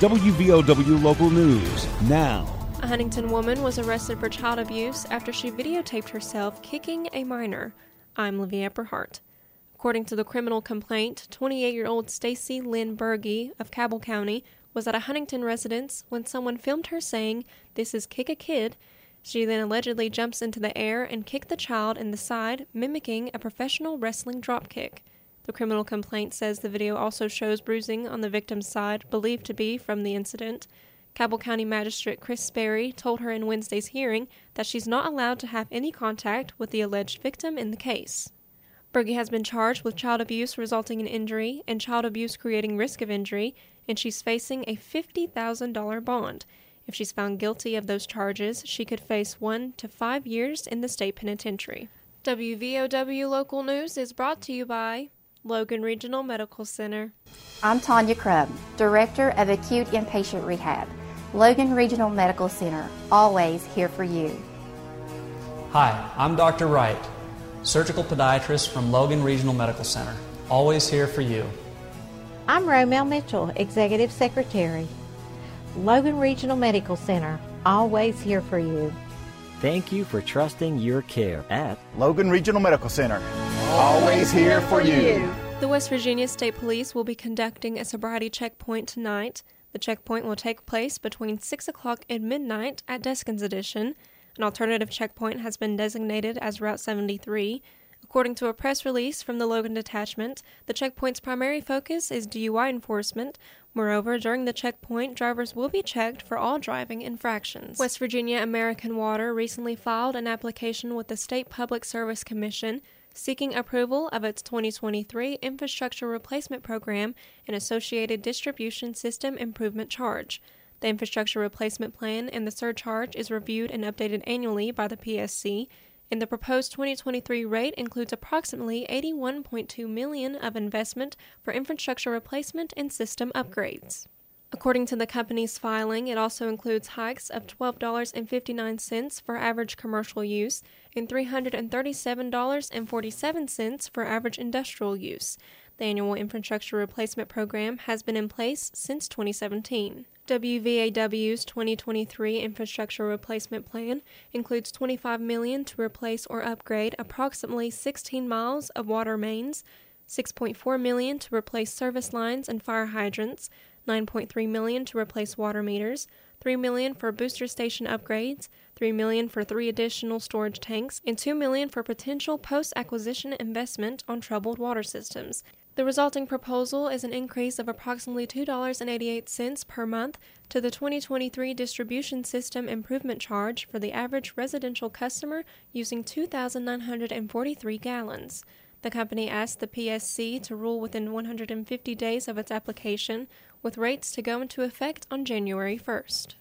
WVOW Local News now. A Huntington woman was arrested for child abuse after she videotaped herself kicking a minor. I'm Livia Epperhart. According to the criminal complaint, 28 year old Stacy Lynn Berge of Cabell County was at a Huntington residence when someone filmed her saying, This is kick a kid. She then allegedly jumps into the air and kicked the child in the side, mimicking a professional wrestling dropkick. The criminal complaint says the video also shows bruising on the victim's side, believed to be from the incident. Cabell County Magistrate Chris Sperry told her in Wednesday's hearing that she's not allowed to have any contact with the alleged victim in the case. Berge has been charged with child abuse resulting in injury and child abuse creating risk of injury, and she's facing a $50,000 bond. If she's found guilty of those charges, she could face one to five years in the state penitentiary. WVOW Local News is brought to you by Logan Regional Medical Center. I'm Tanya Crum, Director of Acute Inpatient Rehab. Logan Regional Medical Center, always here for you. Hi, I'm Dr. Wright, surgical podiatrist from Logan Regional Medical Center, always here for you. I'm Romel Mitchell, Executive Secretary. Logan Regional Medical Center, always here for you. Thank you for trusting your care at Logan Regional Medical Center. Always here for you. The West Virginia State Police will be conducting a sobriety checkpoint tonight. The checkpoint will take place between 6 o'clock and midnight at Deskins Addition. An alternative checkpoint has been designated as Route 73. According to a press release from the Logan Detachment, the checkpoint's primary focus is DUI enforcement. Moreover, during the checkpoint, drivers will be checked for all driving infractions. West Virginia American Water recently filed an application with the State Public Service Commission seeking approval of its 2023 Infrastructure Replacement Program and associated distribution system improvement charge. The infrastructure replacement plan and the surcharge is reviewed and updated annually by the PSC and the proposed 2023 rate includes approximately 81.2 million of investment for infrastructure replacement and system upgrades. According to the company's filing, it also includes hikes of $12.59 for average commercial use and $337.47 for average industrial use. The annual infrastructure replacement program has been in place since 2017. WVAW's 2023 infrastructure replacement plan includes 25 million to replace or upgrade approximately 16 miles of water mains, 6.4 million to replace service lines and fire hydrants, 9.3 million to replace water meters, 3 million for booster station upgrades, 3 million for 3 additional storage tanks, and 2 million for potential post-acquisition investment on troubled water systems. The resulting proposal is an increase of approximately $2.88 per month to the 2023 distribution system improvement charge for the average residential customer using 2,943 gallons. The company asked the PSC to rule within 150 days of its application, with rates to go into effect on January 1st.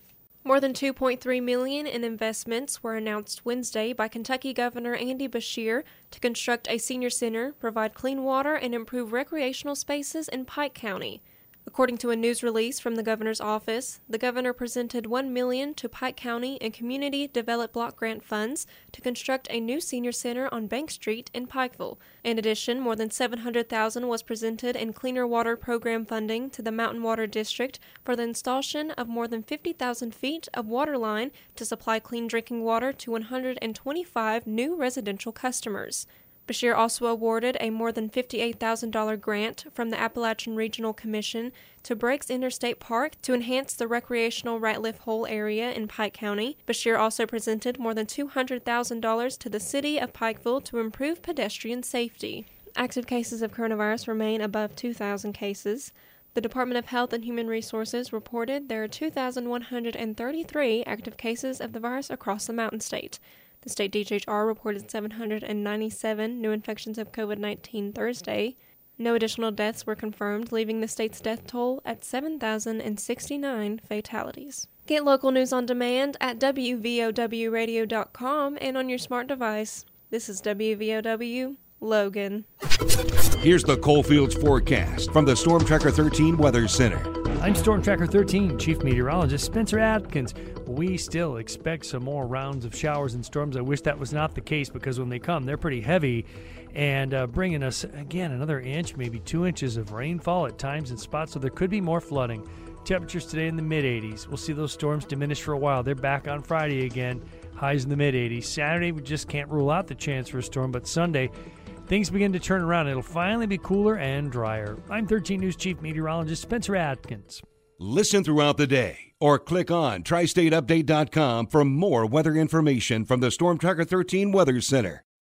More than 2.3 million in investments were announced Wednesday by Kentucky Governor Andy Beshear to construct a senior center, provide clean water, and improve recreational spaces in Pike County. According to a news release from the governor's office, the governor presented 1 million to Pike County and Community Develop Block Grant funds to construct a new senior center on Bank Street in Pikeville. In addition, more than 700,000 was presented in cleaner water program funding to the Mountain Water District for the installation of more than 50,000 feet of water line to supply clean drinking water to 125 new residential customers. Beshear also awarded a more than $58,000 grant from the Appalachian Regional Commission to Breaks Interstate Park to enhance the recreational Ratliff Hole area in Pike County. Beshear also presented more than $200,000 to the city of Pikeville to improve pedestrian safety. Active cases of coronavirus remain above 2,000 cases. The Department of Health and Human Resources reported there are 2,133 active cases of the virus across the mountain state. The state DHR reported 797 new infections of COVID 19 Thursday. No additional deaths were confirmed, leaving the state's death toll at 7,069 fatalities. Get local news on demand at WVOWradio.com and on your smart device. This is WVOW Logan. Here's the Coalfields forecast from the Storm Tracker 13 Weather Center. I'm Storm Tracker 13 Chief Meteorologist Spencer Adkins. We still expect some more rounds of showers and storms. I wish that was not the case because when they come, they're pretty heavy and uh, bringing us, again, another inch, maybe two inches of rainfall at times in spots, so there could be more flooding. Temperatures today in the mid 80s. We'll see those storms diminish for a while. They're back on Friday again, highs in the mid 80s. Saturday, we just can't rule out the chance for a storm, but Sunday, things begin to turn around. It'll finally be cooler and drier. I'm 13 News Chief Meteorologist Spencer Adkins. Listen throughout the day or click on tristateupdate.com for more weather information from the Storm Tracker 13 Weather Center.